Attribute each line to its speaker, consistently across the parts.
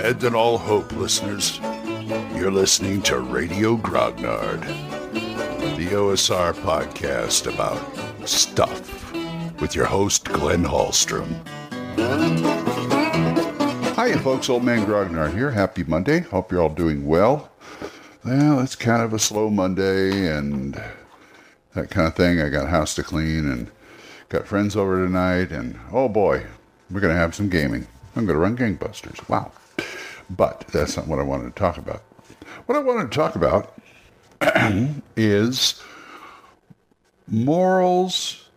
Speaker 1: Abandon all hope, listeners. You're listening to Radio Grognard, the OSR podcast about stuff with your host, Glenn Hallstrom. Hi, folks. Old Man Grognard here. Happy Monday. Hope you're all doing well. Well, it's kind of a slow Monday and that kind of thing. I got house to clean and got friends over tonight, and oh boy, we're going to have some gaming. I'm going to run gangbusters. Wow. But that's not what I wanted to talk about. What I wanted to talk about is morals,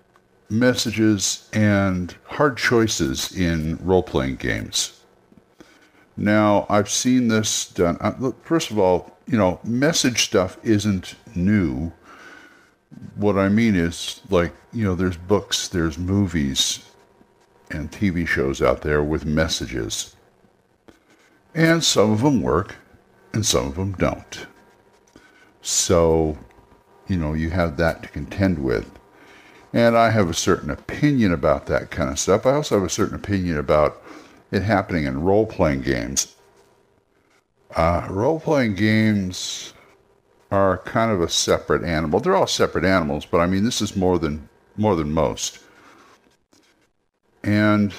Speaker 1: messages, and hard choices in role playing games. Now, I've seen this done. Uh, first of all, you know, message stuff isn't new. What I mean is, like, you know, there's books, there's movies, and TV shows out there with messages. And some of them work and some of them don't. So, you know, you have that to contend with. And I have a certain opinion about that kind of stuff. I also have a certain opinion about it happening in role playing games. Uh, role playing games are kind of a separate animal. They're all separate animals, but I mean, this is more than more than most. And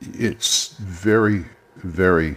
Speaker 1: it's very, very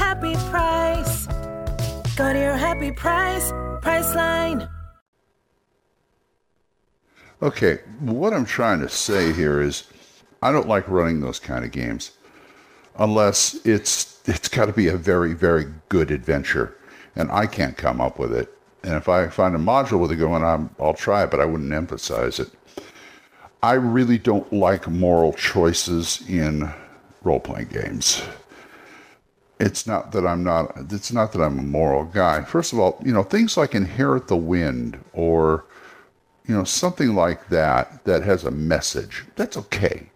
Speaker 2: happy price. Go to your happy price, Priceline.
Speaker 1: Okay, what I'm trying to say here is I don't like running those kind of games unless it's it's got to be a very very good adventure and I can't come up with it. And if I find a module with it going on, I'll try it, but I wouldn't emphasize it. I really don't like moral choices in role playing games. It's not that I'm not it's not that I'm a moral guy. First of all, you know, things like inherit the wind or you know, something like that that has a message, that's okay.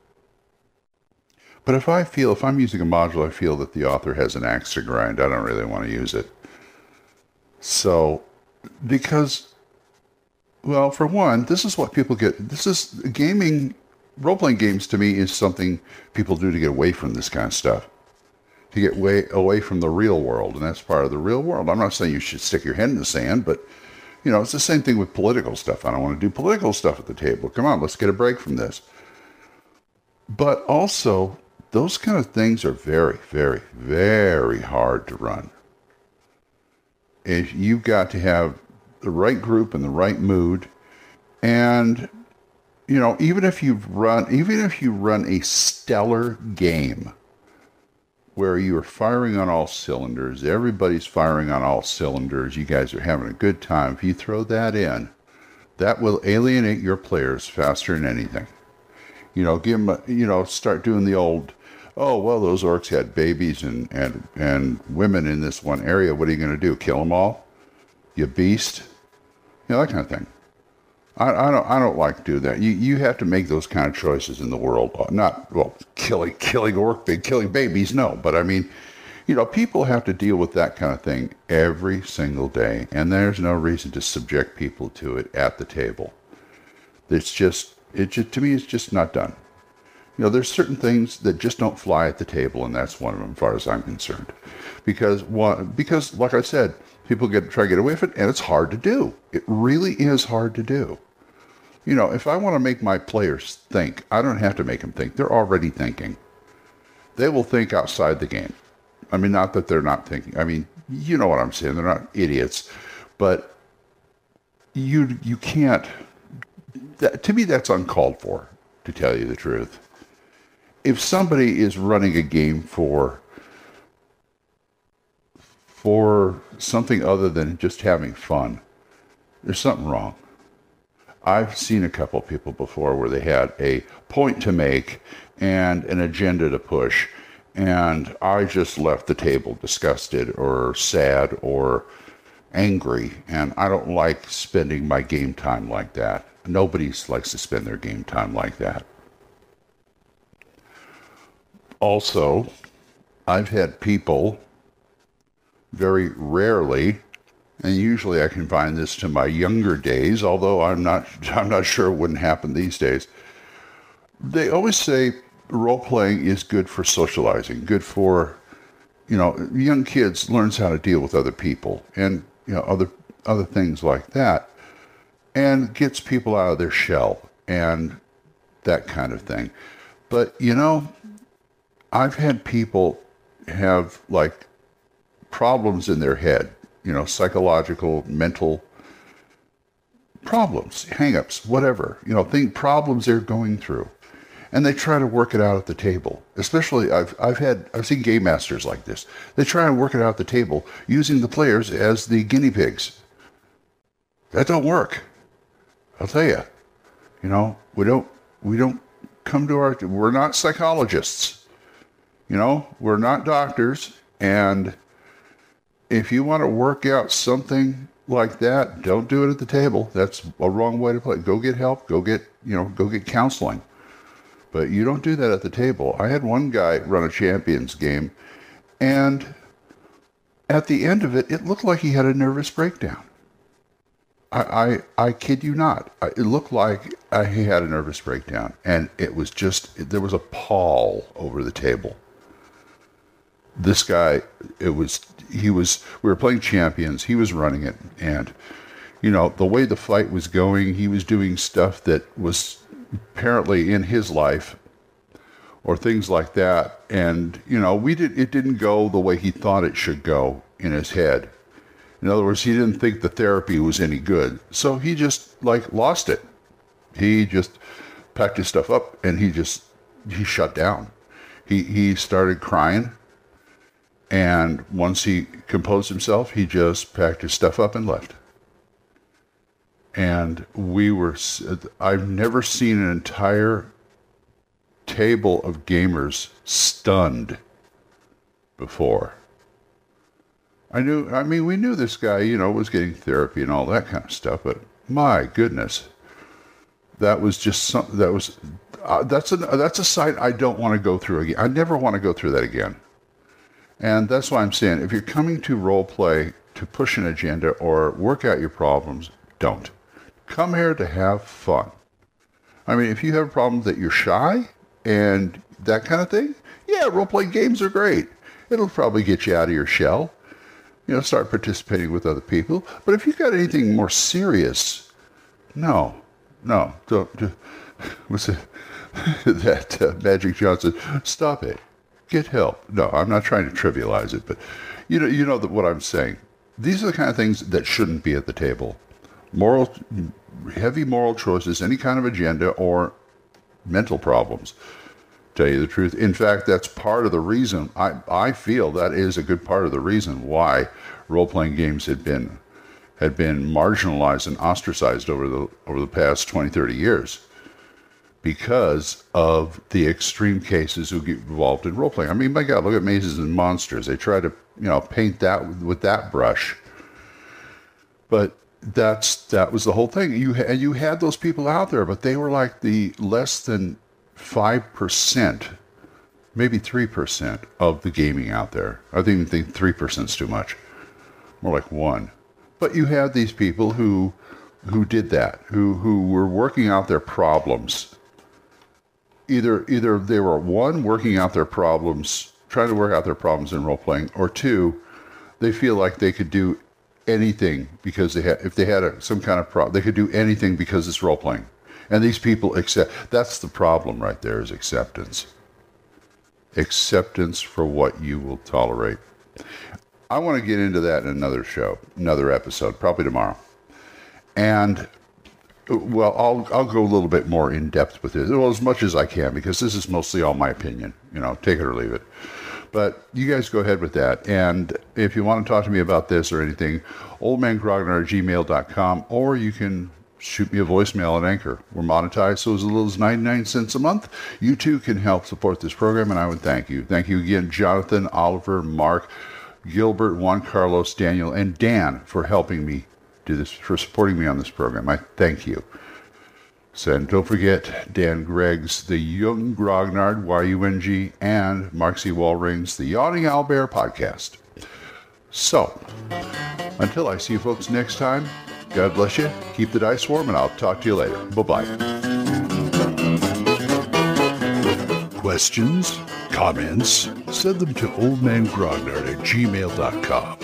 Speaker 1: But if I feel, if I'm using a module, I feel that the author has an axe to grind, I don't really want to use it. So, because, well, for one, this is what people get, this is gaming, role playing games to me is something people do to get away from this kind of stuff. To get way away from the real world, and that's part of the real world. I'm not saying you should stick your head in the sand, but you know, it's the same thing with political stuff. I don't want to do political stuff at the table. Come on, let's get a break from this. But also, those kind of things are very, very, very hard to run. If you've got to have the right group and the right mood, and you know, even if you've run, even if you run a stellar game where you are firing on all cylinders, everybody's firing on all cylinders, you guys are having a good time. If you throw that in, that will alienate your players faster than anything. You know, give them, a, you know, start doing the old, oh, well, those orcs had babies and, and, and women in this one area. What are you going to do? Kill them all? You beast? You know, that kind of thing. I, I, don't. I don't like to do that. You you have to make those kind of choices in the world. Not well, killing killing orc killing babies. No, but I mean, you know, people have to deal with that kind of thing every single day, and there's no reason to subject people to it at the table. It's just it just to me it's just not done. You know, there's certain things that just don't fly at the table, and that's one of them, as far as I'm concerned. Because one, because like I said, people get try to get away from it, and it's hard to do. It really is hard to do you know, if I want to make my players think, I don't have to make them think. They're already thinking. They will think outside the game. I mean, not that they're not thinking. I mean, you know what I'm saying. They're not idiots, but you you can't. That, to me, that's uncalled for. To tell you the truth, if somebody is running a game for for something other than just having fun, there's something wrong. I've seen a couple people before where they had a point to make and an agenda to push, And I just left the table disgusted or sad or angry. And I don't like spending my game time like that. Nobody likes to spend their game time like that. Also, I've had people very rarely, and usually I confine this to my younger days, although I'm not I'm not sure it wouldn't happen these days. They always say role playing is good for socializing, good for you know, young kids learns how to deal with other people and you know other other things like that and gets people out of their shell and that kind of thing. But you know, I've had people have like problems in their head, you know, psychological, mental problems, hangups, whatever, you know, think problems they're going through. And they try to work it out at the table. Especially I've I've had I've seen game masters like this. They try and work it out at the table using the players as the guinea pigs. That don't work. I'll tell you. You know, we don't we don't come to our we're not psychologists. You know, we're not doctors and if you want to work out something like that, don't do it at the table. That's a wrong way to play. Go get help. Go get, you know, go get counseling. But you don't do that at the table. I had one guy run a champions game, and at the end of it, it looked like he had a nervous breakdown. I, I, I kid you not. It looked like uh, he had a nervous breakdown, and it was just there was a pall over the table. This guy, it was he was we were playing champions he was running it and you know the way the fight was going he was doing stuff that was apparently in his life or things like that and you know we did it didn't go the way he thought it should go in his head. In other words he didn't think the therapy was any good so he just like lost it. He just packed his stuff up and he just he shut down. He he started crying and once he composed himself, he just packed his stuff up and left. And we were, I've never seen an entire table of gamers stunned before. I knew, I mean, we knew this guy, you know, was getting therapy and all that kind of stuff, but my goodness, that was just something that was, uh, that's a, that's a sight I don't want to go through again. I never want to go through that again. And that's why I'm saying if you're coming to role play to push an agenda or work out your problems, don't. Come here to have fun. I mean, if you have a problem that you're shy and that kind of thing, yeah, role playing games are great. It'll probably get you out of your shell. You know, start participating with other people. But if you've got anything more serious, no, no, don't. don't was it that uh, Magic Johnson? Stop it get help. No, I'm not trying to trivialize it, but you know, you know what I'm saying. These are the kind of things that shouldn't be at the table. Moral, heavy moral choices, any kind of agenda, or mental problems. Tell you the truth. In fact, that's part of the reason I, I feel that is a good part of the reason why role playing games had been had been marginalized and ostracized over the over the past 20, 30 years because of the extreme cases who get involved in role playing. I mean, my God, look at Mazes and Monsters. They try to, you know, paint that with that brush. But that's that was the whole thing. You and you had those people out there, but they were like the less than five percent, maybe three percent of the gaming out there. I don't even think three percent is too much. More like one. But you had these people who who did that, who who were working out their problems either either they were one working out their problems, trying to work out their problems in role playing, or two, they feel like they could do anything because they had if they had a, some kind of problem, they could do anything because it's role playing. And these people accept. That's the problem right there is acceptance. Acceptance for what you will tolerate. I want to get into that in another show, another episode, probably tomorrow. And well, I'll I'll go a little bit more in depth with it, well, as much as I can, because this is mostly all my opinion. You know, take it or leave it. But you guys go ahead with that. And if you want to talk to me about this or anything, oldmangrognard at gmail.com, or you can shoot me a voicemail at Anchor. We're monetized, so as little as 99 cents a month. You too can help support this program, and I would thank you. Thank you again, Jonathan, Oliver, Mark, Gilbert, Juan Carlos, Daniel, and Dan for helping me do this, for supporting me on this program. I thank you. So, and don't forget Dan Greggs, the Young Grognard, Y-U-N-G, and Mark C. Walring's The Yawning Owlbear podcast. So, until I see you folks next time, God bless you, keep the dice warm, and I'll talk to you later. Bye-bye. Questions? Comments? Send them to oldmangrognard at gmail.com.